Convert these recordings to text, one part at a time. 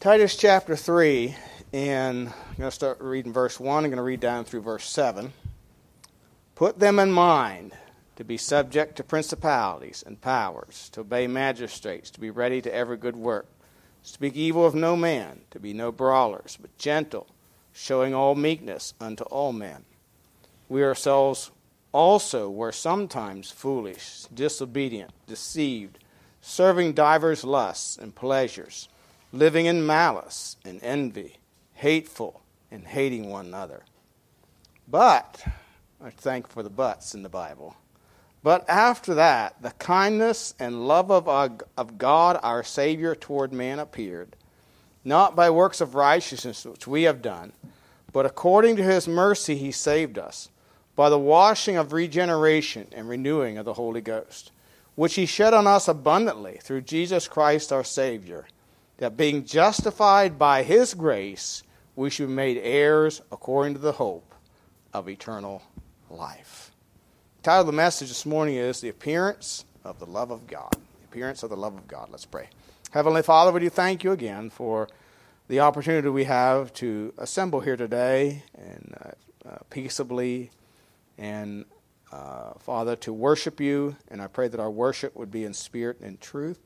Titus chapter 3, and I'm going to start reading verse 1. I'm going to read down through verse 7. Put them in mind to be subject to principalities and powers, to obey magistrates, to be ready to every good work, speak evil of no man, to be no brawlers, but gentle, showing all meekness unto all men. We ourselves also were sometimes foolish, disobedient, deceived, serving divers lusts and pleasures living in malice and envy, hateful and hating one another. But, I thank for the buts in the Bible. But after that, the kindness and love of, our, of God our Savior toward man appeared, not by works of righteousness which we have done, but according to his mercy he saved us, by the washing of regeneration and renewing of the Holy Ghost, which he shed on us abundantly through Jesus Christ our Savior that being justified by his grace, we should be made heirs according to the hope of eternal life. The title of the message this morning is The Appearance of the Love of God. The Appearance of the Love of God. Let's pray. Heavenly Father, we do thank you again for the opportunity we have to assemble here today and uh, uh, peaceably and uh, Father, to worship you, and I pray that our worship would be in spirit and in truth.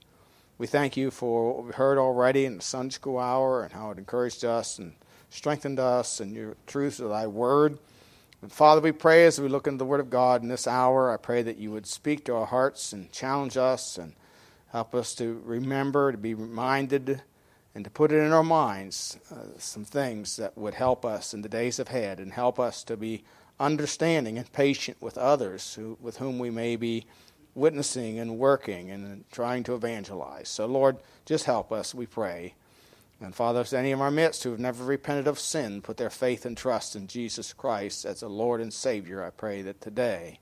We thank you for what we heard already in the Sunday school hour and how it encouraged us and strengthened us and your truth of thy word. And Father, we pray as we look into the Word of God in this hour, I pray that you would speak to our hearts and challenge us and help us to remember, to be reminded, and to put it in our minds uh, some things that would help us in the days ahead and help us to be understanding and patient with others who, with whom we may be witnessing and working and trying to evangelize. So, Lord, just help us, we pray. And Father, if any of our midst who have never repented of sin, put their faith and trust in Jesus Christ as a Lord and Savior, I pray that today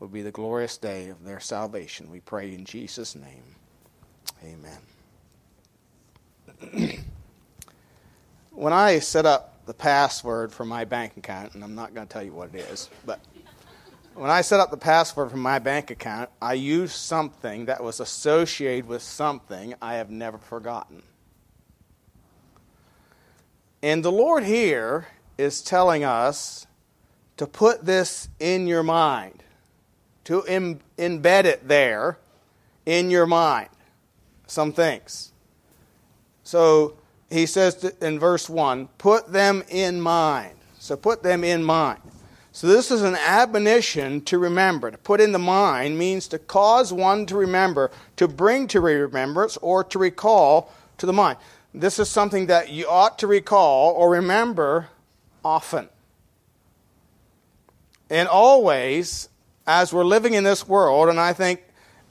will be the glorious day of their salvation. We pray in Jesus' name. Amen. when I set up the password for my bank account, and I'm not going to tell you what it is, but when I set up the password for my bank account, I used something that was associated with something I have never forgotten. And the Lord here is telling us to put this in your mind, to Im- embed it there in your mind, some things. So he says in verse 1 put them in mind. So put them in mind. So, this is an admonition to remember. To put in the mind means to cause one to remember, to bring to remembrance, or to recall to the mind. This is something that you ought to recall or remember often. And always, as we're living in this world, and I think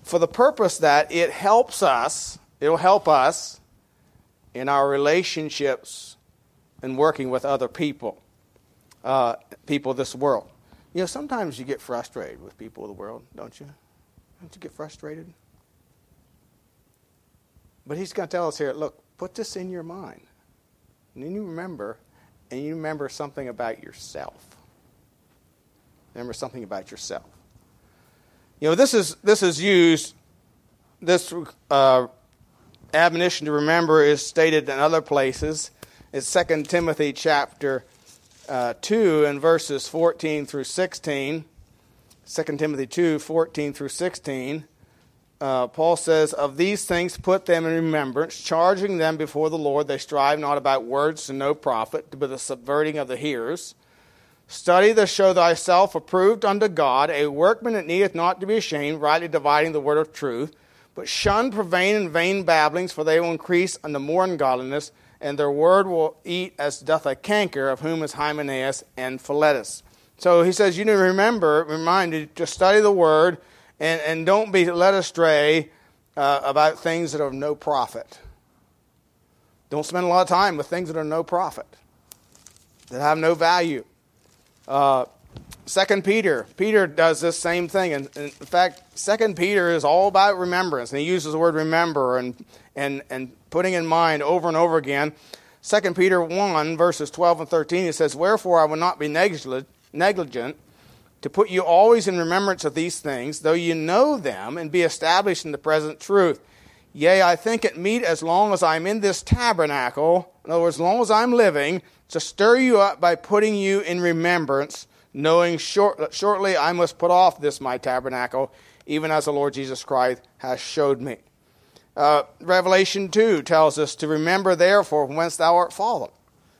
for the purpose that it helps us, it'll help us in our relationships and working with other people uh, people of this world. You know, sometimes you get frustrated with people of the world, don't you? Don't you get frustrated? But he's going to tell us here look, put this in your mind. And then you remember, and you remember something about yourself. Remember something about yourself. You know, this is, this is used, this uh, admonition to remember is stated in other places. It's 2 Timothy chapter uh, 2 and verses 14 through 16, 2 Timothy 2 14 through 16, uh, Paul says, Of these things put them in remembrance, charging them before the Lord, they strive not about words to no profit, but the subverting of the hearers. Study to show thyself approved unto God, a workman that needeth not to be ashamed, rightly dividing the word of truth. But shun profane and vain babblings, for they will increase unto more ungodliness and their word will eat as doth a canker, of whom is Hymenaeus and Philetus. So he says, you need to remember, reminded to study the word and, and don't be led astray uh, about things that are of no profit. Don't spend a lot of time with things that are no profit, that have no value. Uh, Second Peter, Peter does this same thing. And in fact, Second Peter is all about remembrance, and he uses the word remember and and and putting in mind over and over again. Second Peter one verses twelve and thirteen, it says, "Wherefore I will not be negligent to put you always in remembrance of these things, though you know them and be established in the present truth. Yea, I think it meet as long as I'm in this tabernacle, in other words, as long as I'm living, to stir you up by putting you in remembrance, knowing short, shortly I must put off this my tabernacle, even as the Lord Jesus Christ has showed me. Uh, Revelation 2 tells us to remember, therefore, whence thou art fallen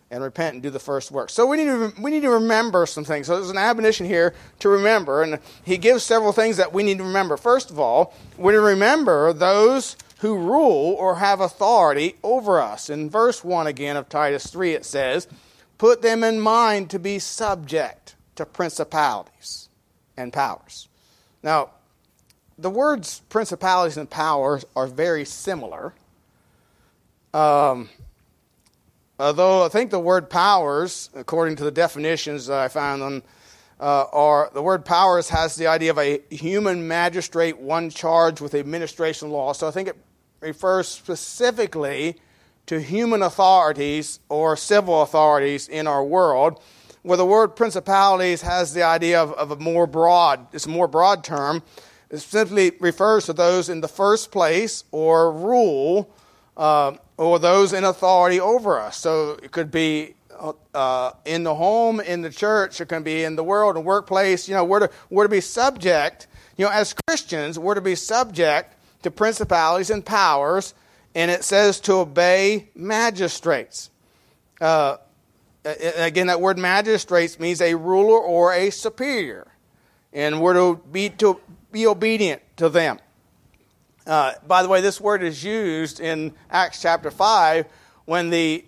and repent and do the first work. So we need to we need to remember some things. So there's an admonition here to remember, and he gives several things that we need to remember. First of all, we need to remember those who rule or have authority over us. In verse one again of Titus three, it says, "Put them in mind to be subject to principalities and powers." Now, the words principalities and powers are very similar. Um, Although I think the word powers, according to the definitions that I found them, uh, are the word powers has the idea of a human magistrate, one charged with administration law. So I think it refers specifically to human authorities or civil authorities in our world, where the word principalities has the idea of, of a more broad, it's a more broad term. It simply refers to those in the first place or rule uh, or those in authority over us. So it could be uh, in the home, in the church, it can be in the world, in the workplace. You know, we're to, we're to be subject, you know, as Christians, we're to be subject to principalities and powers, and it says to obey magistrates. Uh, again, that word magistrates means a ruler or a superior, and we're to be, to be obedient to them. Uh, by the way, this word is used in Acts chapter 5 when the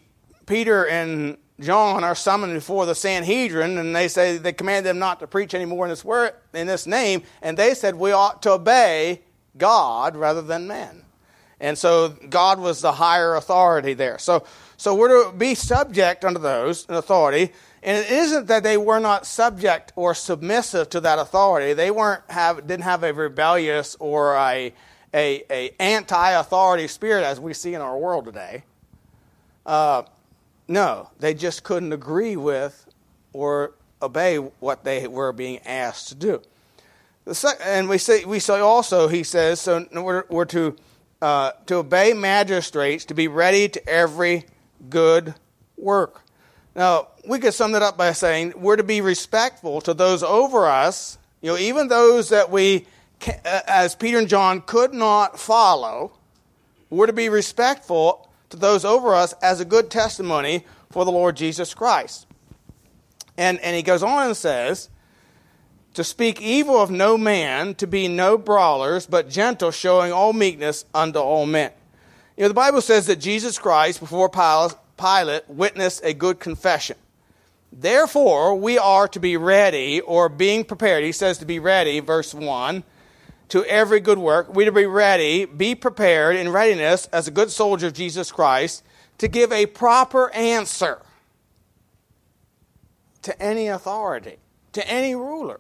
Peter and John are summoned before the Sanhedrin, and they say they command them not to preach anymore in this word in this name, and they said we ought to obey God rather than men. And so God was the higher authority there. So so we're to be subject unto those in authority. And it isn't that they were not subject or submissive to that authority. They weren't have didn't have a rebellious or a a, a anti-authority spirit as we see in our world today. Uh, no, they just couldn't agree with or obey what they were being asked to do. Second, And we say we say also he says so we're, we're to uh, to obey magistrates to be ready to every good work. Now we could sum that up by saying we're to be respectful to those over us, you know, even those that we uh, as Peter and John could not follow, we're to be respectful to those over us as a good testimony for the Lord Jesus Christ. And, and he goes on and says, to speak evil of no man, to be no brawlers, but gentle, showing all meekness unto all men. You know, the Bible says that Jesus Christ, before Pilate, witnessed a good confession. Therefore, we are to be ready, or being prepared. He says to be ready, verse 1 to every good work. We to be ready, be prepared in readiness as a good soldier of Jesus Christ to give a proper answer to any authority, to any ruler.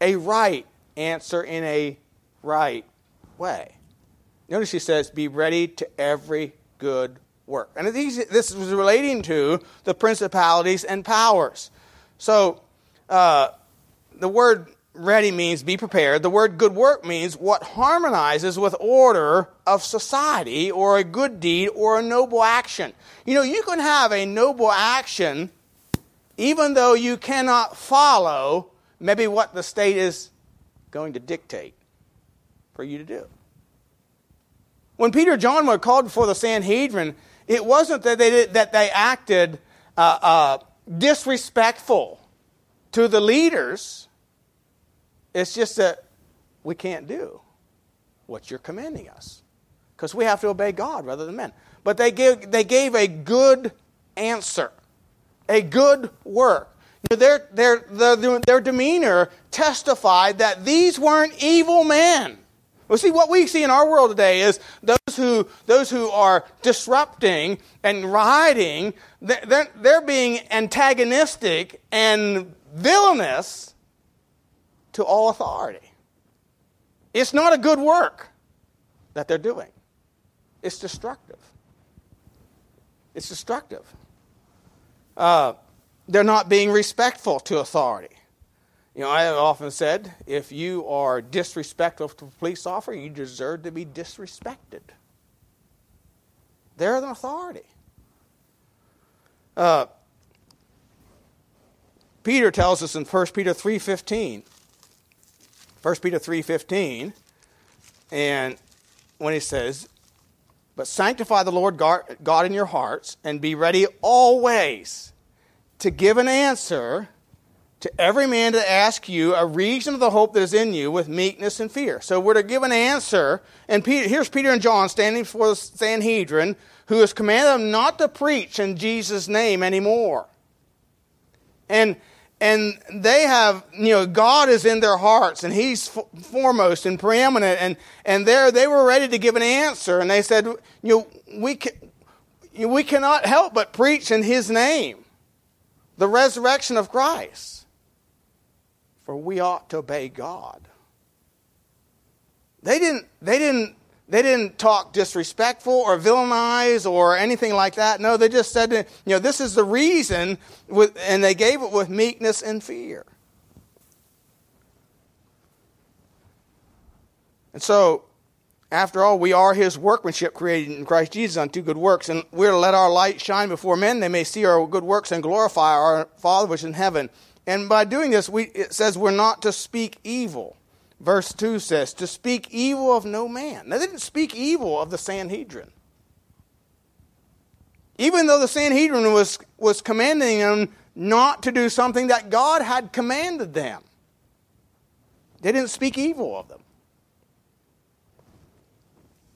A right answer in a right way. Notice he says, be ready to every good work. And this is relating to the principalities and powers. So, uh, the word ready means be prepared. The word good work means what harmonizes with order of society or a good deed or a noble action. You know, you can have a noble action even though you cannot follow maybe what the state is going to dictate for you to do. When Peter and John were called before the Sanhedrin, it wasn't that they, did, that they acted uh, uh, disrespectful to the leaders it's just that we can't do what you're commanding us because we have to obey God rather than men. But they gave, they gave a good answer, a good work. Their, their, their, their demeanor testified that these weren't evil men. Well, see, what we see in our world today is those who, those who are disrupting and rioting, they're, they're being antagonistic and villainous to all authority. It's not a good work that they're doing, it's destructive. It's destructive. Uh, they're not being respectful to authority. You know, I have often said if you are disrespectful to a police officer, you deserve to be disrespected. They're an authority. Uh, Peter tells us in 1 Peter 3.15, 1 Peter 3.15, and when he says, But sanctify the Lord God in your hearts, and be ready always to give an answer to every man to ask you a reason of the hope that is in you with meekness and fear. So we're to give an answer, and Peter, here's Peter and John standing before the Sanhedrin, who has commanded them not to preach in Jesus' name anymore. And and they have you know god is in their hearts and he's foremost and preeminent and and there they were ready to give an answer and they said you know we can, we cannot help but preach in his name the resurrection of christ for we ought to obey god they didn't they didn't they didn't talk disrespectful or villainize or anything like that. No, they just said, you know, this is the reason, with, and they gave it with meekness and fear. And so, after all, we are his workmanship created in Christ Jesus unto good works, and we're to let our light shine before men, they may see our good works and glorify our Father which is in heaven. And by doing this, we, it says we're not to speak evil verse 2 says, to speak evil of no man. They didn't speak evil of the Sanhedrin. Even though the Sanhedrin was, was commanding them not to do something that God had commanded them, they didn't speak evil of them.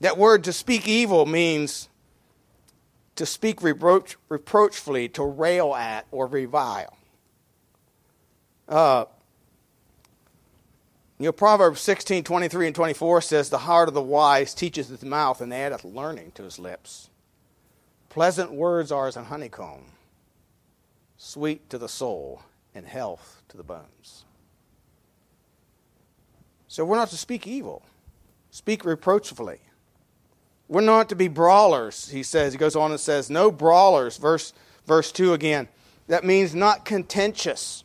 That word to speak evil means to speak reproach, reproachfully, to rail at, or revile. Uh, you know, Proverbs 16, 23 and 24 says, The heart of the wise teaches his mouth, and addeth learning to his lips. Pleasant words are as an honeycomb, sweet to the soul, and health to the bones. So we're not to speak evil, speak reproachfully. We're not to be brawlers, he says. He goes on and says, No brawlers, verse, verse 2 again. That means not contentious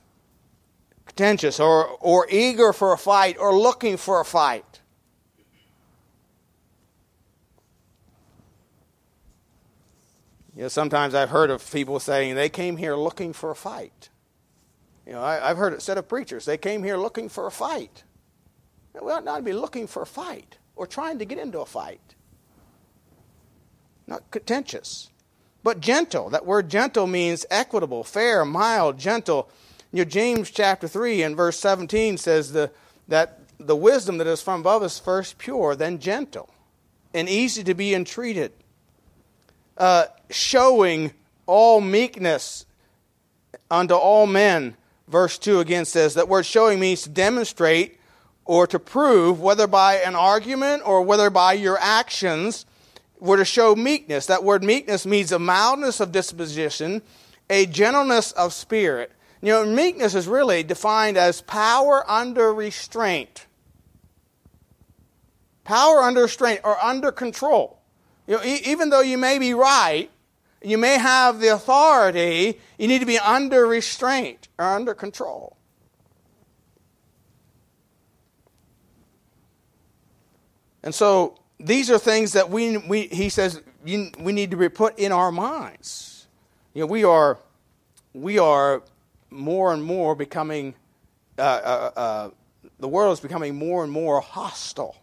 contentious or, or eager for a fight or looking for a fight. You know, sometimes I've heard of people saying they came here looking for a fight. You know, I, have heard it said of preachers, they came here looking for a fight. We ought not to be looking for a fight or trying to get into a fight. Not contentious, but gentle. That word gentle means equitable, fair, mild, gentle you know, James chapter 3 and verse 17 says the, that the wisdom that is from above is first pure, then gentle, and easy to be entreated, uh, showing all meekness unto all men. Verse 2 again says that word showing means to demonstrate or to prove, whether by an argument or whether by your actions, were to show meekness. That word meekness means a mildness of disposition, a gentleness of spirit, you know, meekness is really defined as power under restraint. Power under restraint or under control. You know, e- even though you may be right, you may have the authority, you need to be under restraint or under control. And so these are things that we, we he says you, we need to be put in our minds. You know, we are, we are more and more becoming, uh, uh, uh, the world is becoming more and more hostile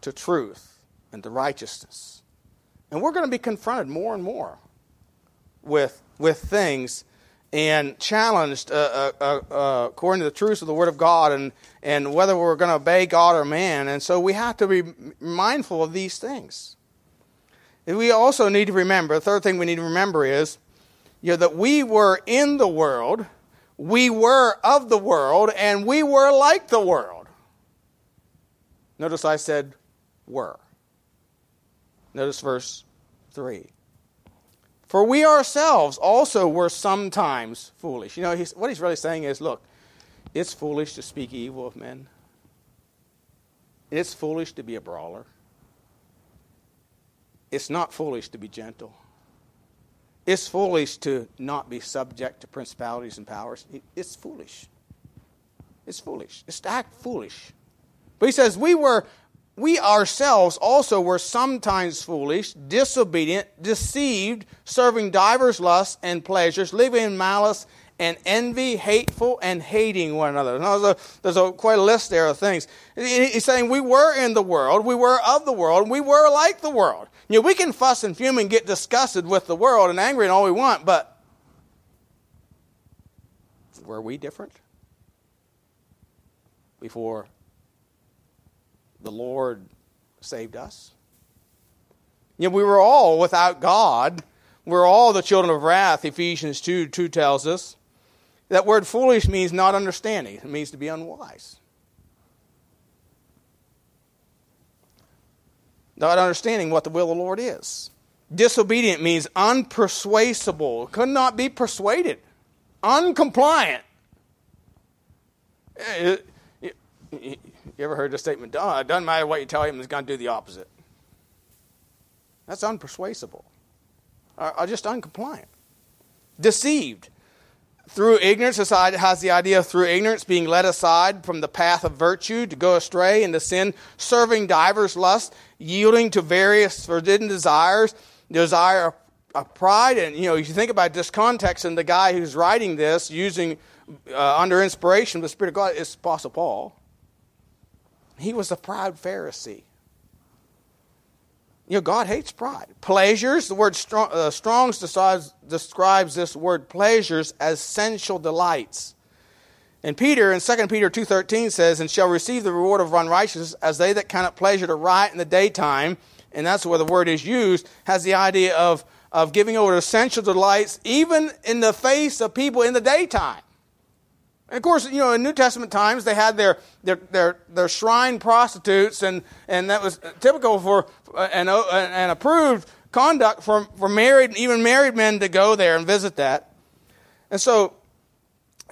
to truth and to righteousness. And we're going to be confronted more and more with, with things and challenged uh, uh, uh, according to the truths of the Word of God and, and whether we're going to obey God or man. And so we have to be mindful of these things. And we also need to remember, the third thing we need to remember is you know, that we were in the world, we were of the world, and we were like the world. Notice I said were. Notice verse 3. For we ourselves also were sometimes foolish. You know, he's, what he's really saying is look, it's foolish to speak evil of men, it's foolish to be a brawler, it's not foolish to be gentle. It's foolish to not be subject to principalities and powers. It's foolish. It's foolish. It's to act foolish. But he says, We were we ourselves also were sometimes foolish, disobedient, deceived, serving divers lusts and pleasures, living in malice and envy, hateful, and hating one another. Now, there's, a, there's a, quite a list there of things. He's saying we were in the world, we were of the world, we were like the world. You know, we can fuss and fume and get disgusted with the world and angry and all we want, but were we different? Before the Lord saved us? You know, we were all without God. We're all the children of wrath, Ephesians 2 2 tells us. That word foolish means not understanding, it means to be unwise. Not understanding what the will of the Lord is. Disobedient means unpersuasible, could not be persuaded, uncompliant. Eh, you ever heard the statement, oh, it doesn't matter what you tell him, he's going to do the opposite? That's unpersuasible, or just uncompliant. Deceived through ignorance, has the idea of through ignorance being led aside from the path of virtue to go astray into sin, serving divers lusts, yielding to various forbidden desires, desire of pride. And, you know, if you think about this context, and the guy who's writing this using uh, under inspiration of the Spirit of God is Apostle Paul. He was a proud Pharisee. You know, God hates pride. Pleasures, the word strong, uh, Strong's describes this word pleasures as sensual delights. And Peter in 2 Peter 2.13 says, And shall receive the reward of unrighteousness as they that count it pleasure to riot in the daytime, and that's where the word is used, has the idea of, of giving over to sensual delights even in the face of people in the daytime. And of course, you know, in New Testament times, they had their, their, their, their shrine prostitutes, and, and that was typical for uh, an, uh, an approved conduct for, for married, even married men to go there and visit that. And so,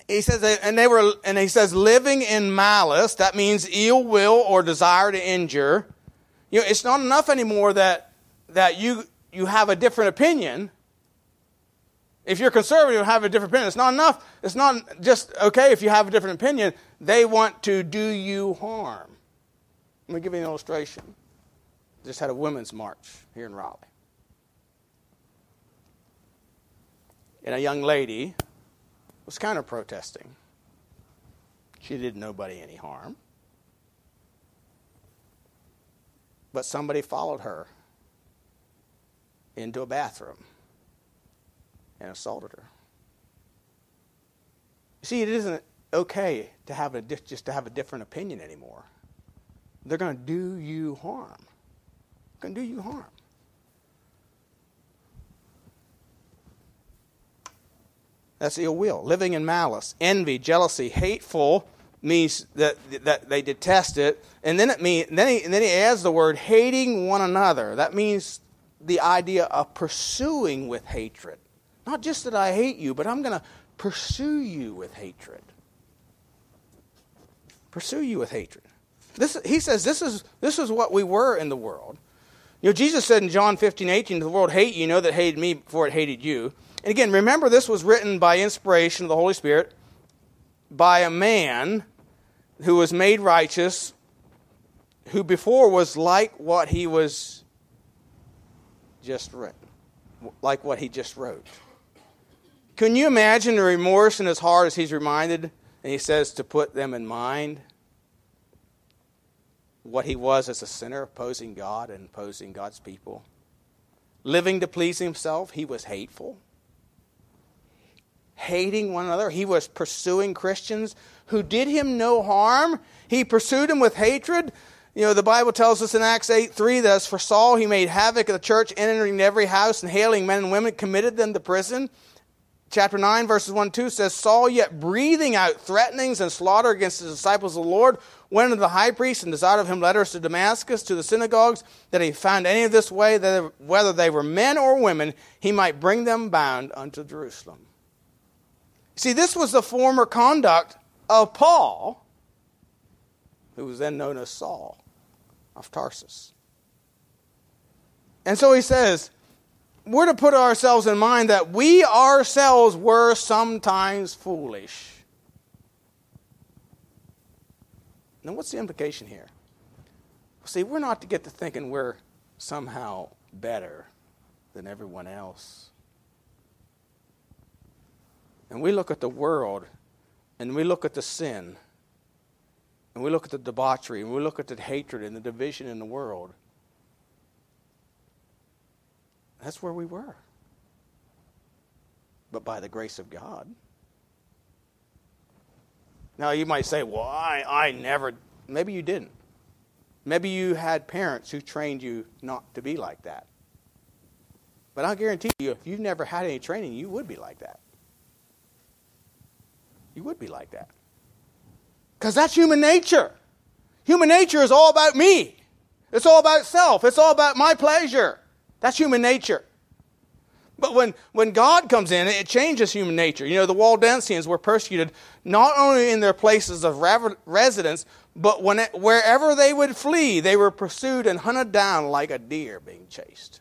he says, and they were, and he says, living in malice, that means ill will or desire to injure. You know, it's not enough anymore that, that you, you have a different opinion if you're conservative and have a different opinion, it's not enough. It's not just okay if you have a different opinion. They want to do you harm. Let me give you an illustration. Just had a women's march here in Raleigh. And a young lady was kind of protesting. She did nobody any harm. But somebody followed her into a bathroom and assaulted her. See, it isn't okay to have a, just to have a different opinion anymore. They're going to do you harm. Going to do you harm. That's ill will. Living in malice, envy, jealousy, hateful means that, that they detest it. And then it means then he, then he adds the word hating one another. That means the idea of pursuing with hatred. Not just that I hate you, but I'm going to pursue you with hatred. Pursue you with hatred. This, he says this is, this is what we were in the world. You know, Jesus said in John 15, 18, the world hate you, know that hated me before it hated you. And again, remember this was written by inspiration of the Holy Spirit by a man who was made righteous, who before was like what he was just written, like what he just wrote. Can you imagine the remorse in his heart as he's reminded, and he says to put them in mind what he was as a sinner, opposing God and opposing God's people? Living to please himself, he was hateful. Hating one another, he was pursuing Christians who did him no harm. He pursued them with hatred. You know, the Bible tells us in Acts 8 3 that as for Saul, he made havoc of the church, entering every house and hailing men and women, committed them to prison chapter 9, verses 1 2 says, Saul, yet breathing out threatenings and slaughter against the disciples of the Lord, went unto the high priest and desired of him letters to Damascus, to the synagogues, that he found any of this way, that whether they were men or women, he might bring them bound unto Jerusalem. See, this was the former conduct of Paul, who was then known as Saul of Tarsus. And so he says, we're to put ourselves in mind that we ourselves were sometimes foolish. Now, what's the implication here? See, we're not to get to thinking we're somehow better than everyone else. And we look at the world and we look at the sin and we look at the debauchery and we look at the hatred and the division in the world. That's where we were. But by the grace of God. Now, you might say, well, I, I never, maybe you didn't. Maybe you had parents who trained you not to be like that. But I'll guarantee you, if you've never had any training, you would be like that. You would be like that. Because that's human nature. Human nature is all about me. It's all about self. It's all about my pleasure. That's human nature. But when, when God comes in, it changes human nature. You know, the Waldensians were persecuted not only in their places of residence, but when it, wherever they would flee, they were pursued and hunted down like a deer being chased.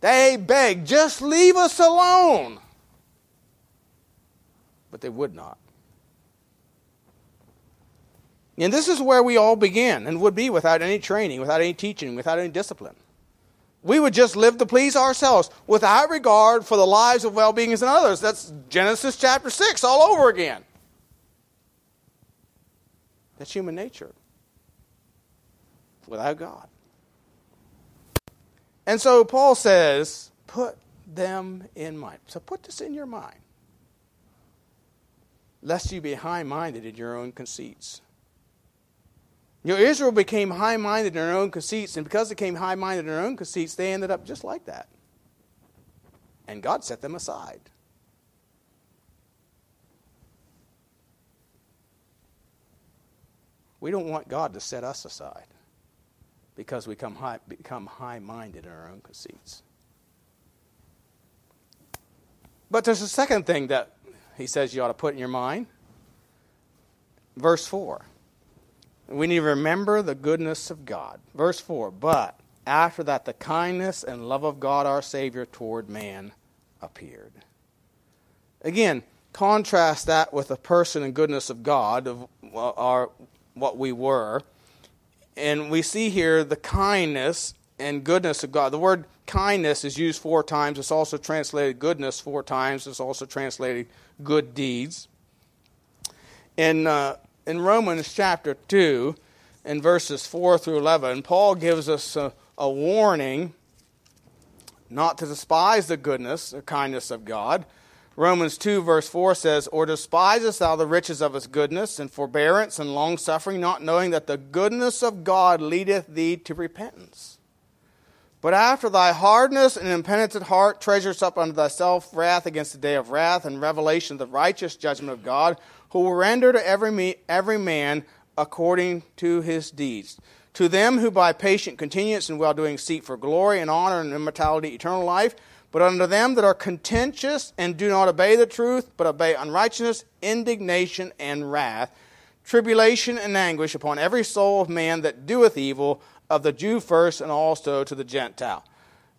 They begged, just leave us alone. But they would not. And this is where we all begin and would be without any training, without any teaching, without any discipline. We would just live to please ourselves without regard for the lives of well beings and others. That's Genesis chapter 6 all over again. That's human nature without God. And so Paul says, put them in mind. So put this in your mind, lest you be high minded in your own conceits. You know, Israel became high minded in their own conceits, and because they became high minded in their own conceits, they ended up just like that. And God set them aside. We don't want God to set us aside because we become high, become high minded in our own conceits. But there's a second thing that he says you ought to put in your mind. Verse 4. We need to remember the goodness of God. Verse 4 But after that, the kindness and love of God our Savior toward man appeared. Again, contrast that with the person and goodness of God, of our, what we were. And we see here the kindness and goodness of God. The word kindness is used four times. It's also translated goodness four times. It's also translated good deeds. In uh, in Romans chapter 2, in verses 4 through 11, Paul gives us a, a warning not to despise the goodness or kindness of God. Romans 2, verse 4 says, Or despisest thou the riches of his goodness and forbearance and longsuffering, not knowing that the goodness of God leadeth thee to repentance? But after thy hardness and impenitent heart treasures up unto thyself wrath against the day of wrath and revelation of the righteous judgment of God, who will render to every, me, every man according to his deeds. To them who by patient continuance and well doing seek for glory and honor and immortality, eternal life, but unto them that are contentious and do not obey the truth, but obey unrighteousness, indignation, and wrath, tribulation and anguish upon every soul of man that doeth evil, of the Jew first, and also to the Gentile.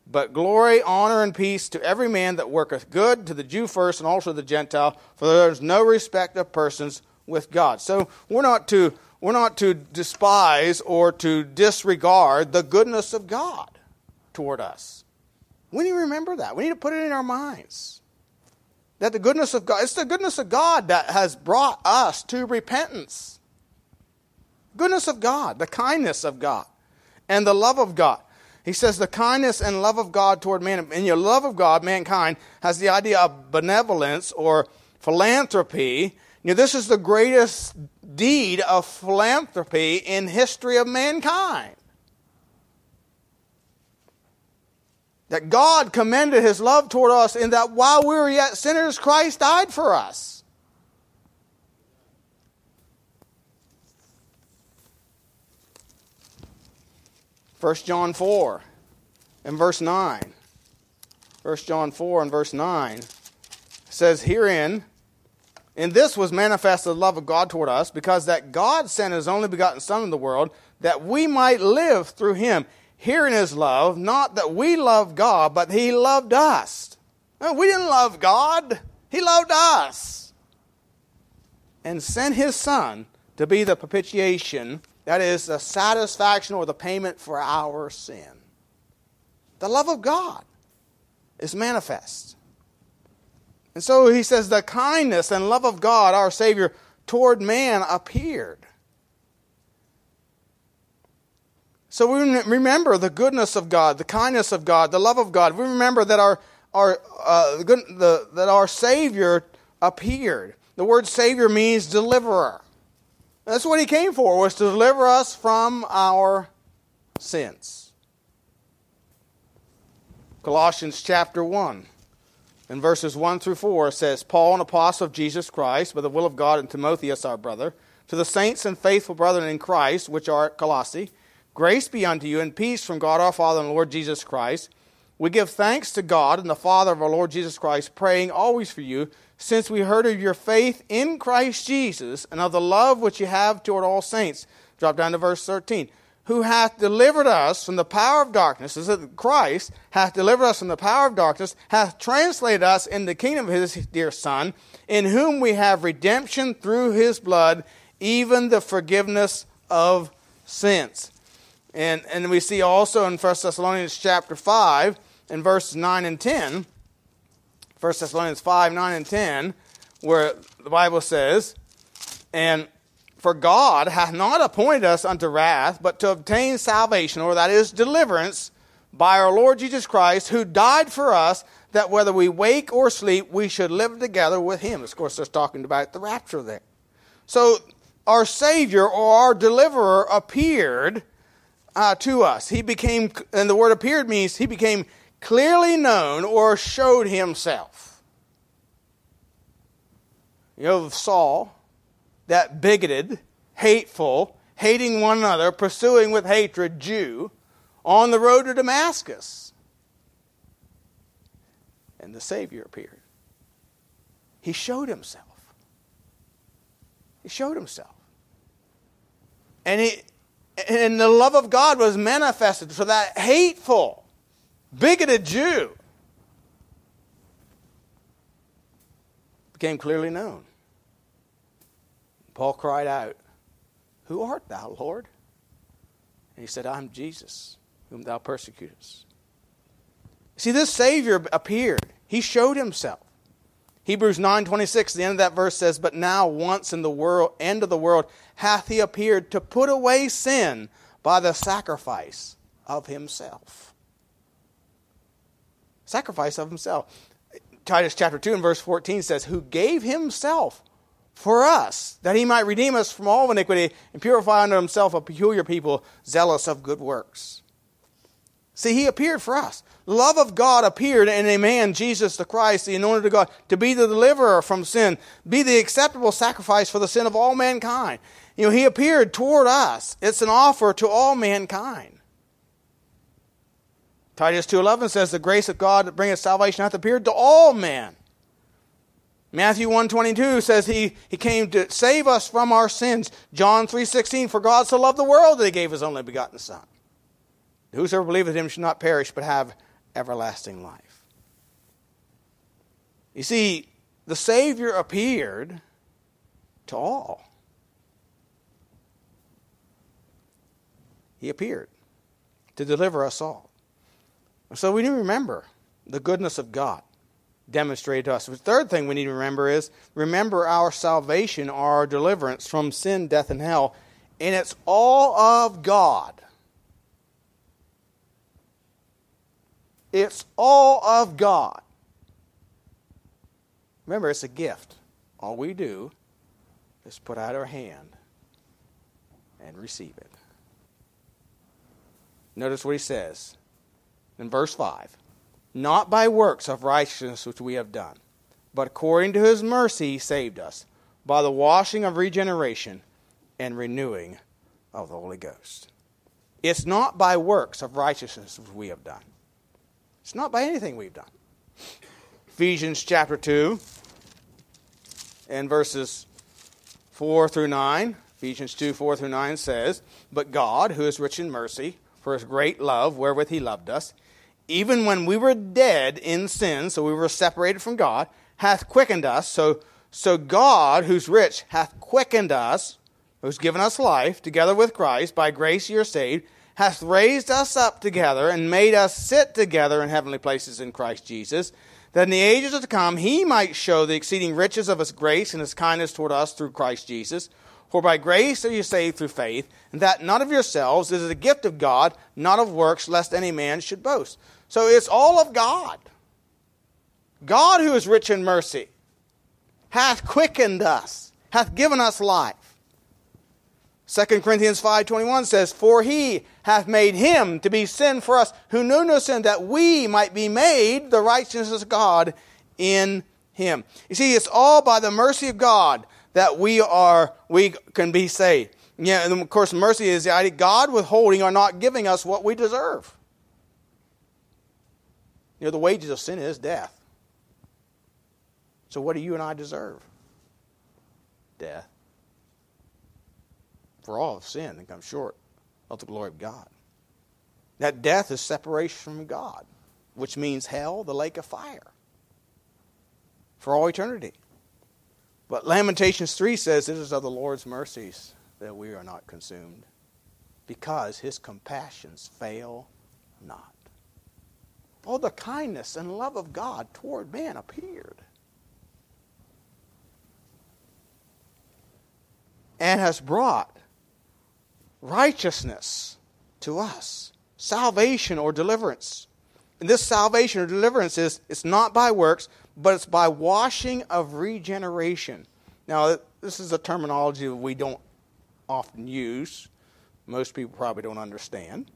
But glory, honor, and peace to every man that worketh good, to the Jew first, and also to the Gentile, for there is no respect of persons with God. So we're not to we're not to despise or to disregard the goodness of God toward us. We need to remember that. We need to put it in our minds. That the goodness of God, it's the goodness of God that has brought us to repentance. Goodness of God, the kindness of God, and the love of God. He says the kindness and love of God toward man. And your love of God, mankind, has the idea of benevolence or philanthropy. Know, this is the greatest deed of philanthropy in history of mankind. That God commended his love toward us in that while we were yet sinners, Christ died for us. 1 John 4 and verse 9. 1 John 4 and verse 9 says, Herein, in this was manifested the love of God toward us, because that God sent his only begotten Son in the world, that we might live through him. Herein is love, not that we love God, but he loved us. No, we didn't love God, he loved us and sent his Son to be the propitiation, that is, the satisfaction or the payment for our sin. The love of God is manifest. And so he says, the kindness and love of God, our Savior, toward man appeared. So we remember the goodness of God, the kindness of God, the love of God. We remember that our, our, uh, the, that our Savior appeared. The word Savior means deliverer. That's what he came for, was to deliver us from our sins. Colossians chapter 1 and verses 1 through 4 says, Paul, an apostle of Jesus Christ, by the will of God, and Timotheus, our brother, to the saints and faithful brethren in Christ, which are at Colossae, grace be unto you, and peace from God our Father and Lord Jesus Christ. We give thanks to God and the Father of our Lord Jesus Christ, praying always for you since we heard of your faith in Christ Jesus and of the love which you have toward all saints. Drop down to verse 13. Who hath delivered us from the power of darkness, is that Christ hath delivered us from the power of darkness, hath translated us in the kingdom of his dear Son, in whom we have redemption through his blood, even the forgiveness of sins. And, and we see also in 1 Thessalonians chapter 5, in verses 9 and 10, 1 Thessalonians 5, 9, and 10, where the Bible says, And for God hath not appointed us unto wrath, but to obtain salvation, or that is deliverance, by our Lord Jesus Christ, who died for us, that whether we wake or sleep, we should live together with him. Of course, they're talking about the rapture there. So, our Savior or our deliverer appeared uh, to us. He became, and the word appeared means he became clearly known or showed himself. You know, Saul, that bigoted, hateful, hating one another, pursuing with hatred Jew on the road to Damascus. And the Savior appeared. He showed himself. He showed himself. And he and the love of God was manifested for that hateful, bigoted Jew became clearly known. Paul cried out, Who art thou, Lord? And he said, I'm Jesus, whom thou persecutest. See, this Savior appeared. He showed himself. Hebrews 9:26, the end of that verse says, "But now once in the world, end of the world, hath he appeared to put away sin by the sacrifice of himself." Sacrifice of himself. Titus chapter 2 and verse 14 says, Who gave himself for us, that he might redeem us from all iniquity and purify unto himself a peculiar people, zealous of good works. See, he appeared for us. Love of God appeared in a man, Jesus the Christ, the anointed of God, to be the deliverer from sin, be the acceptable sacrifice for the sin of all mankind. You know, he appeared toward us. It's an offer to all mankind. Titus 2.11 says, The grace of God that bringeth salvation hath appeared to all men. Matthew 1.22 says he, he came to save us from our sins. John 3.16, For God so loved the world that he gave his only begotten Son. Whosoever believeth him should not perish, but have everlasting life. You see, the Savior appeared to all. He appeared to deliver us all. So we need to remember the goodness of God demonstrated to us. The third thing we need to remember is remember our salvation, our deliverance from sin, death, and hell, and it's all of God. It's all of God. Remember, it's a gift. All we do is put out our hand and receive it. Notice what he says in verse 5 Not by works of righteousness which we have done, but according to his mercy he saved us, by the washing of regeneration and renewing of the Holy Ghost. It's not by works of righteousness which we have done. It's not by anything we've done. Ephesians chapter 2 and verses 4 through 9. Ephesians 2 4 through 9 says, But God, who is rich in mercy, for his great love wherewith he loved us, even when we were dead in sin, so we were separated from God, hath quickened us. So, So God, who's rich, hath quickened us, who's given us life, together with Christ, by grace ye are saved, hath raised us up together and made us sit together in heavenly places in Christ Jesus, that in the ages to come he might show the exceeding riches of his grace and his kindness toward us through Christ Jesus. For by grace are you saved through faith, and that not of yourselves, it is a gift of God, not of works, lest any man should boast. So it's all of God. God, who is rich in mercy, hath quickened us, hath given us life. 2 Corinthians 5:21 says, "For he hath made him to be sin for us who knew no sin, that we might be made the righteousness of God in him." You see, it's all by the mercy of God that we are we can be saved. Yeah, and of course, mercy is the idea God withholding or not giving us what we deserve. You know, the wages of sin is death. So, what do you and I deserve? Death. For all have sinned and come short of the glory of God. That death is separation from God, which means hell, the lake of fire, for all eternity. But Lamentations 3 says, It is of the Lord's mercies that we are not consumed, because his compassions fail not. Oh, the kindness and love of God toward man appeared. And has brought righteousness to us, salvation or deliverance. And this salvation or deliverance is it's not by works, but it's by washing of regeneration. Now, this is a terminology that we don't often use. Most people probably don't understand.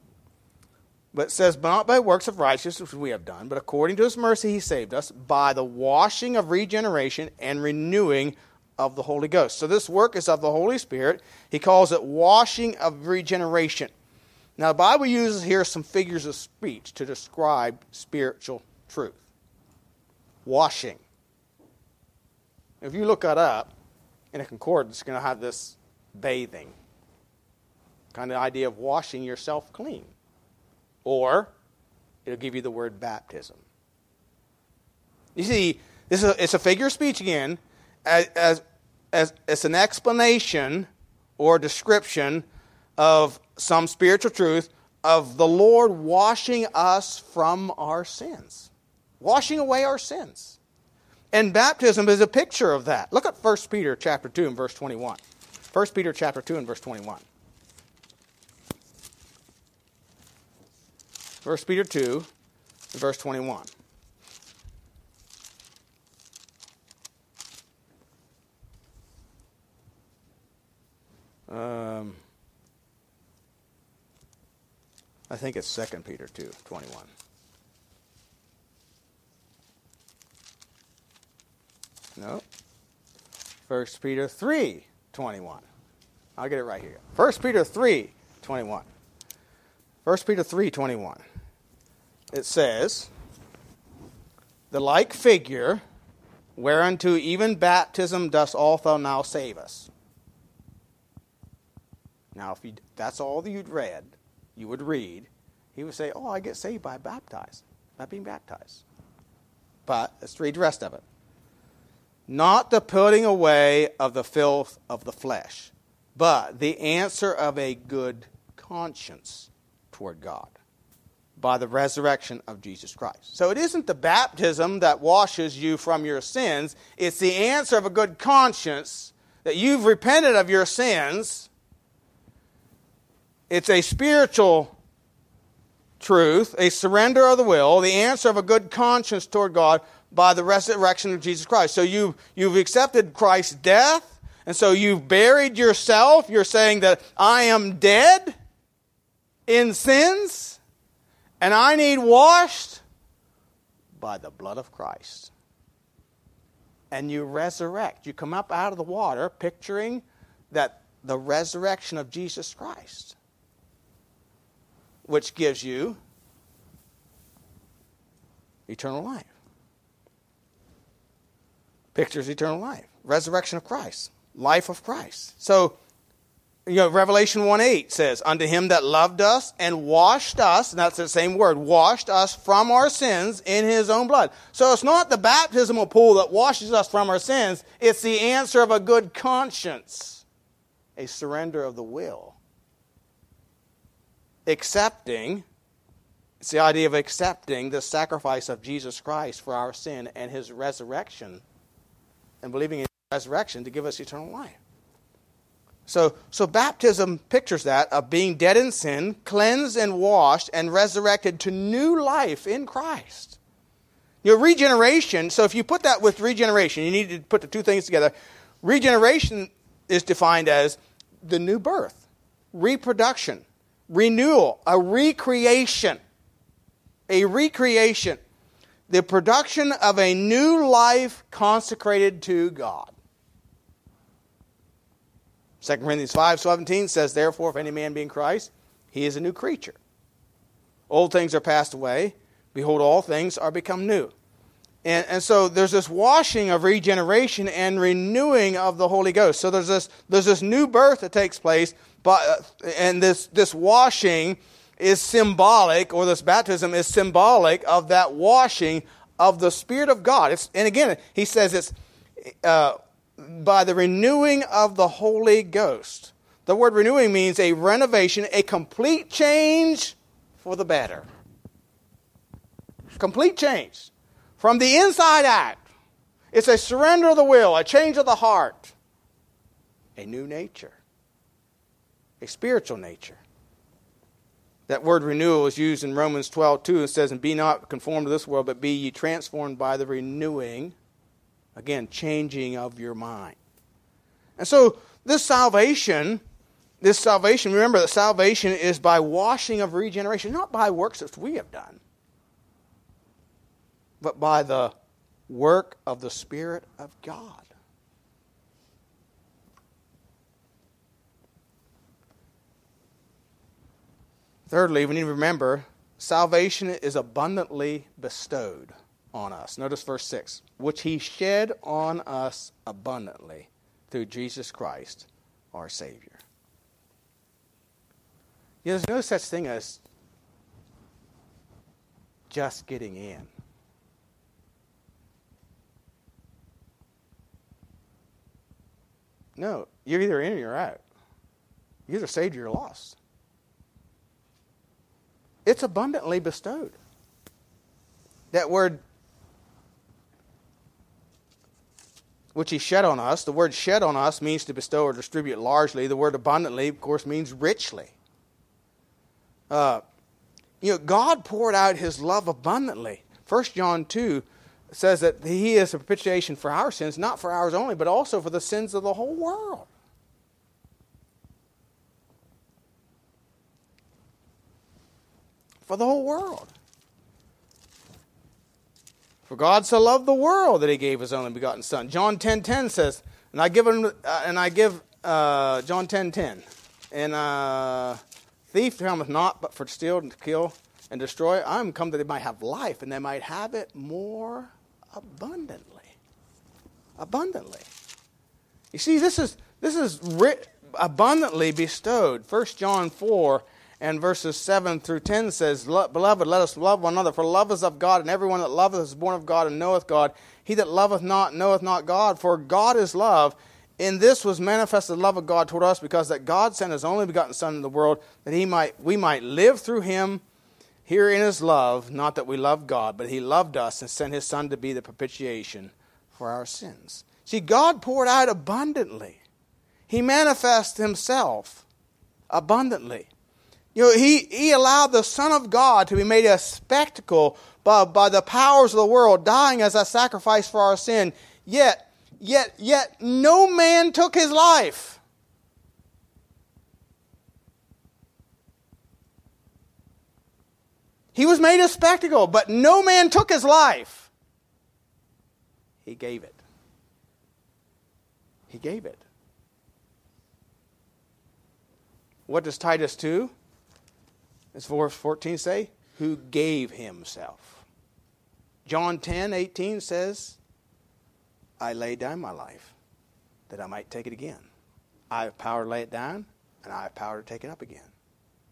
But it says, not by works of righteousness, we have done, but according to his mercy he saved us by the washing of regeneration and renewing of the Holy Ghost. So this work is of the Holy Spirit. He calls it washing of regeneration. Now, the Bible uses here some figures of speech to describe spiritual truth. Washing. If you look that up in a concordance, it's going to have this bathing kind of idea of washing yourself clean. Or it'll give you the word baptism. You see, this is a, it's a figure of speech again, as, as, as it's an explanation or description of some spiritual truth of the Lord washing us from our sins, washing away our sins. And baptism is a picture of that. Look at 1 Peter chapter 2 and verse 21. 1 Peter chapter 2 and verse 21. 1 Peter 2, verse 21. Um, I think it's 2 Peter 2, 21. No. 1 Peter 3, 21. I'll get it right here. 1 Peter 3, 21. 1 Peter 3, 21 it says, The like figure, whereunto even baptism does also now save us. Now, if you, that's all that you'd read, you would read, he would say, Oh, I get saved by baptized, by being baptized. But let's read the rest of it. Not the putting away of the filth of the flesh, but the answer of a good conscience toward God by the resurrection of Jesus Christ. So it isn't the baptism that washes you from your sins, it's the answer of a good conscience that you've repented of your sins. It's a spiritual truth, a surrender of the will, the answer of a good conscience toward God by the resurrection of Jesus Christ. So you, you've accepted Christ's death, and so you've buried yourself. You're saying that I am dead in sins and I need washed by the blood of Christ. And you resurrect. You come up out of the water picturing that the resurrection of Jesus Christ, which gives you eternal life. Pictures eternal life. Resurrection of Christ. Life of Christ. So you know, Revelation 1 8 says, Unto him that loved us and washed us, and that's the same word, washed us from our sins in his own blood. So it's not the baptismal pool that washes us from our sins, it's the answer of a good conscience, a surrender of the will. Accepting, it's the idea of accepting the sacrifice of Jesus Christ for our sin and his resurrection, and believing in his resurrection to give us eternal life. So, so baptism pictures that of being dead in sin, cleansed and washed, and resurrected to new life in Christ. Your regeneration, so if you put that with regeneration, you need to put the two things together. Regeneration is defined as the new birth, reproduction, renewal, a recreation. A recreation. The production of a new life consecrated to God. 2 Corinthians 5:17 says, Therefore, if any man be in Christ, he is a new creature. Old things are passed away. Behold, all things are become new. And, and so there's this washing of regeneration and renewing of the Holy Ghost. So there's this, there's this new birth that takes place, but, and this, this washing is symbolic, or this baptism is symbolic of that washing of the Spirit of God. It's, and again, he says it's uh, by the renewing of the Holy Ghost. The word renewing means a renovation, a complete change for the better. Complete change. From the inside out. It's a surrender of the will, a change of the heart, a new nature, a spiritual nature. That word renewal is used in Romans 12 2 and says, And be not conformed to this world, but be ye transformed by the renewing Again, changing of your mind. And so this salvation, this salvation, remember that salvation is by washing of regeneration, not by works that we have done, but by the work of the Spirit of God. Thirdly, we need to remember salvation is abundantly bestowed on us. Notice verse 6 which he shed on us abundantly through Jesus Christ, our Savior. You know, there's no such thing as just getting in. No, you're either in or you're out. You're either saved or you're lost. It's abundantly bestowed. That word which he shed on us. The word shed on us means to bestow or distribute largely. The word abundantly, of course, means richly. Uh, you know, God poured out his love abundantly. 1 John 2 says that he is a propitiation for our sins, not for ours only, but also for the sins of the whole world. For the whole world. For God so loved the world that he gave his only begotten Son. John 10.10 10 says, and I give him, uh, and I give uh, John 10.10, 10, and uh, thief cometh not but for to steal and to kill and destroy. I am come that they might have life, and they might have it more abundantly. Abundantly. You see, this is this is abundantly bestowed. 1 John 4 and verses 7 through 10 says, Beloved, let us love one another, for love is of God, and everyone that loveth is born of God and knoweth God. He that loveth not knoweth not God, for God is love. In this was manifested the love of God toward us, because that God sent his only begotten Son in the world, that he might we might live through him here in his love, not that we love God, but he loved us and sent his Son to be the propitiation for our sins. See, God poured out abundantly. He manifests himself abundantly. You know, he, he allowed the Son of God to be made a spectacle by, by the powers of the world, dying as a sacrifice for our sin. Yet, yet, yet, no man took his life. He was made a spectacle, but no man took his life. He gave it. He gave it. What does Titus 2? As verse 14 say, who gave himself. John 10, 18 says, I lay down my life that I might take it again. I have power to lay it down. and I have power to take it up again.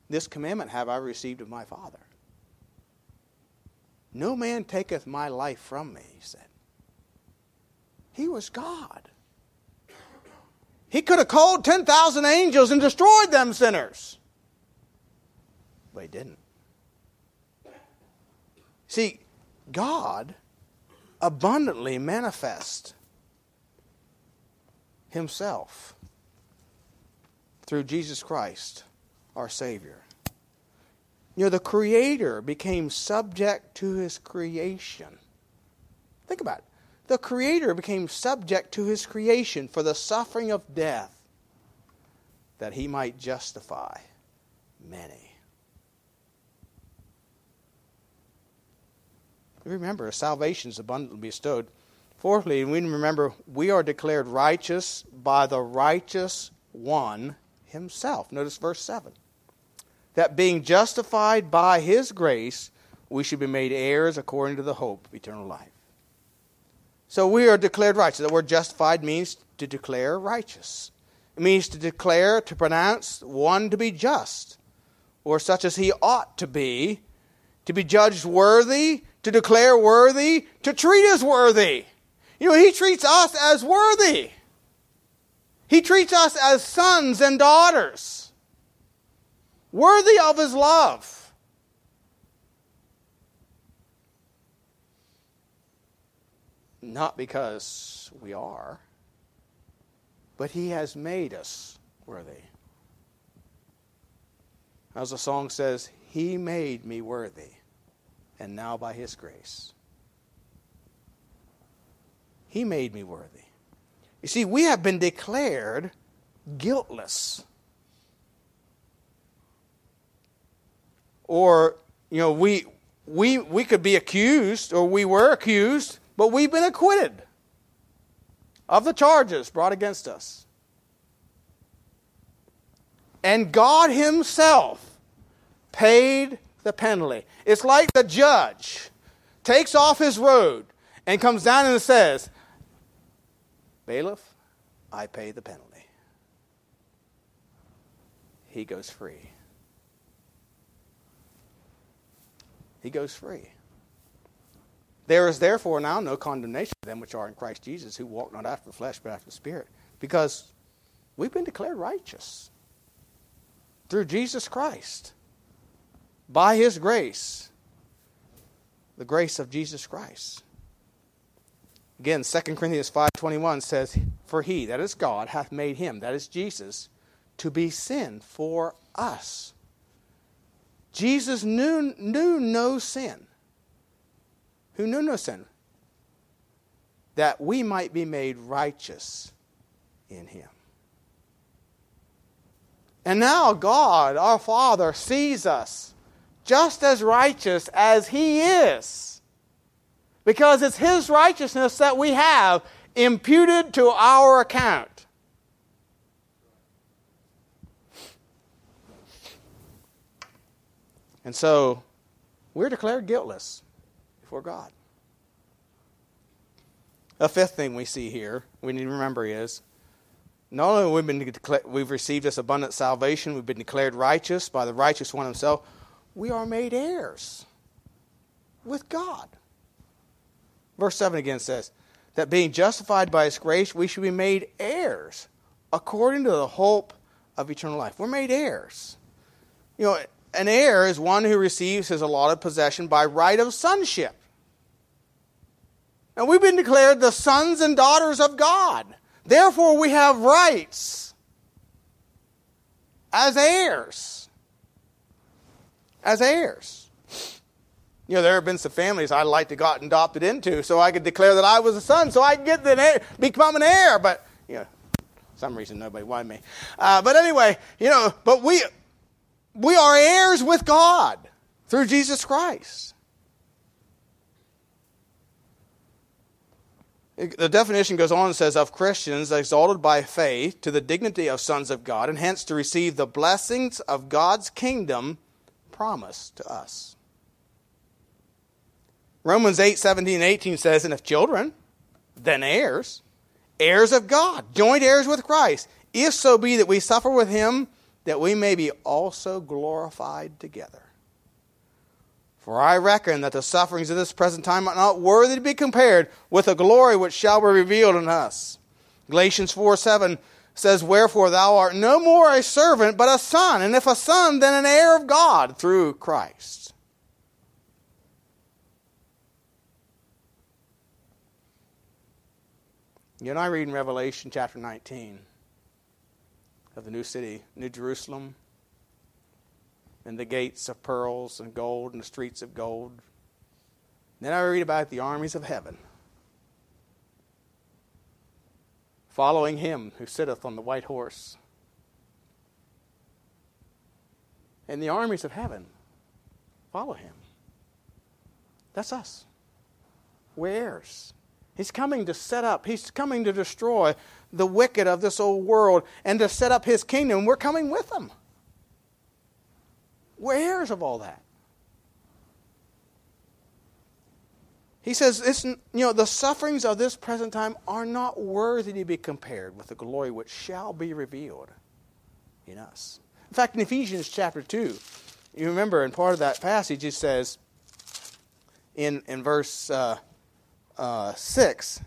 This commandment have I received of my Father. No man taketh my life from me, he said. He was God. He could have called 10,000 angels and destroyed them sinners. He didn't. See, God abundantly manifests himself through Jesus Christ, our Savior. You know, the Creator became subject to His creation. Think about it. The Creator became subject to His creation for the suffering of death that He might justify many. Remember, salvation is abundantly bestowed. Fourthly, we remember we are declared righteous by the righteous one himself. Notice verse 7. That being justified by his grace, we should be made heirs according to the hope of eternal life. So we are declared righteous. The word justified means to declare righteous. It means to declare, to pronounce one to be just, or such as he ought to be, to be judged worthy, to declare worthy, to treat as worthy. You know, he treats us as worthy. He treats us as sons and daughters, worthy of his love. Not because we are, but he has made us worthy. As the song says, He made me worthy, and now by His grace. He made me worthy. You see, we have been declared guiltless. Or, you know, we, we, we could be accused, or we were accused, but we've been acquitted of the charges brought against us. And God Himself paid the penalty. It's like the judge takes off his robe and comes down and says, Bailiff, I pay the penalty. He goes free. He goes free. There is therefore now no condemnation to them which are in Christ Jesus, who walk not after the flesh, but after the Spirit, because we've been declared righteous through Jesus Christ by His grace, the grace of Jesus Christ. Again, 2 Corinthians 5.21 says, For he, that is God, hath made him, that is Jesus, to be sin for us. Jesus knew, knew no sin. Who knew no sin? That we might be made righteous in him. And now God, our Father, sees us just as righteous as he is because it's His righteousness that we have imputed to our account. And so we're declared guiltless before God. A fifth thing we see here, we need to remember is not only have we been we've received this abundant salvation, we've been declared righteous by the righteous one himself, we are made heirs with God. Verse 7 again says, that being justified by his grace, we should be made heirs according to the hope of eternal life. We're made heirs. You know, an heir is one who receives his allotted possession by right of sonship. And we've been declared the sons and daughters of God. Therefore, we have rights as heirs. As heirs. You know, there have been some families I'd like to got adopted into so I could declare that I was a son so I could get the become an heir. But, you know, some reason nobody wanted me. Uh, but anyway, you know, but we, we are heirs with God through Jesus Christ. The definition goes on and says, of Christians exalted by faith to the dignity of sons of God, and hence to receive the blessings of God's kingdom promised to us. Romans 8, 17, and 18 says, And if children, then heirs, heirs of God, joint heirs with Christ, if so be that we suffer with him, that we may be also glorified together. For I reckon that the sufferings of this present time are not worthy to be compared with the glory which shall be revealed in us. Galatians 4 7 says, Wherefore thou art no more a servant, but a son, and if a son, then an heir of God through Christ. You and I read in Revelation chapter 19 of the new city, New Jerusalem, and the gates of pearls and gold and the streets of gold. Then I read about the armies of heaven following him who sitteth on the white horse. And the armies of heaven follow him. That's us. We're heirs. He's coming to set up, he's coming to destroy the wicked of this old world and to set up his kingdom. We're coming with him. We're heirs of all that. He says, it's, you know, the sufferings of this present time are not worthy to be compared with the glory which shall be revealed in us. In fact, in Ephesians chapter 2, you remember in part of that passage, it says in, in verse uh, uh, 6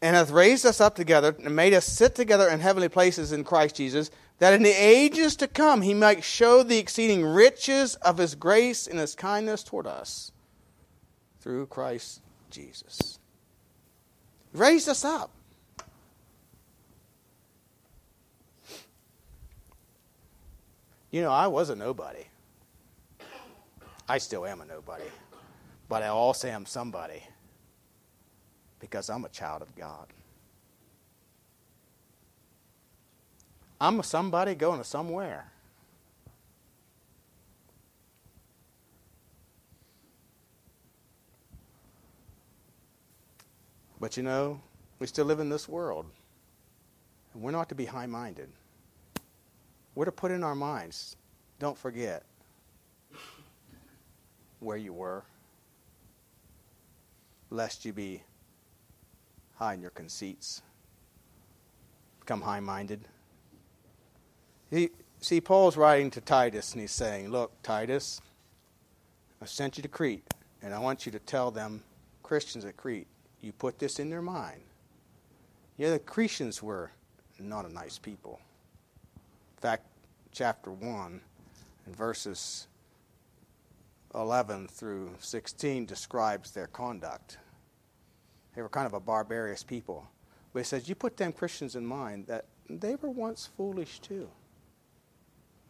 and hath raised us up together and made us sit together in heavenly places in Christ Jesus, that in the ages to come he might show the exceeding riches of his grace and his kindness toward us through Christ Jesus. Raised us up. You know, I was a nobody. I still am a nobody. But I also am somebody because I'm a child of God. I'm a somebody going to somewhere. But you know, we still live in this world. And we're not to be high minded. We're to put in our minds don't forget where you were, lest you be high in your conceits, become high minded. See, Paul's writing to Titus and he's saying, Look, Titus, I sent you to Crete, and I want you to tell them, Christians at Crete, you put this in their mind. Yeah, the Cretians were not a nice people. In fact, chapter 1 and verses 11 through 16 describes their conduct. They were kind of a barbarous people. But it says, You put them Christians in mind that they were once foolish too.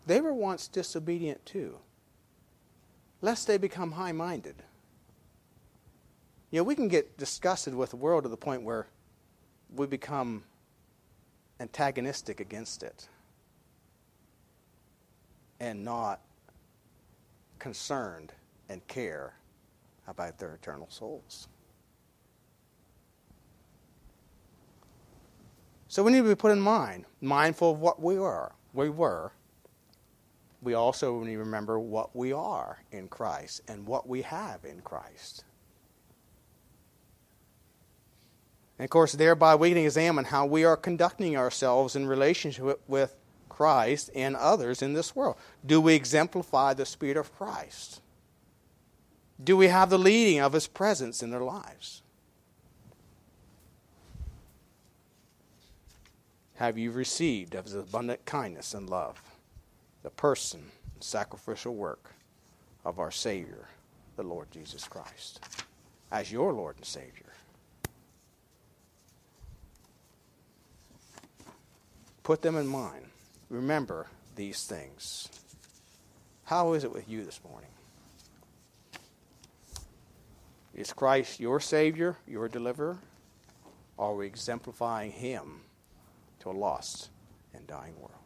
They were once disobedient too, lest they become high minded. You know, we can get disgusted with the world to the point where we become antagonistic against it and not concerned and care about their eternal souls. So we need to be put in mind, mindful of what we are, we were. We also need to remember what we are in Christ and what we have in Christ. And of course, thereby we can examine how we are conducting ourselves in relationship with Christ and others in this world. Do we exemplify the Spirit of Christ? Do we have the leading of His presence in their lives? Have you received of His abundant kindness and love, the person, and sacrificial work of our Savior, the Lord Jesus Christ, as your Lord and Savior? Put them in mind. Remember these things. How is it with you this morning? Is Christ your Savior, your deliverer? Are we exemplifying Him to a lost and dying world?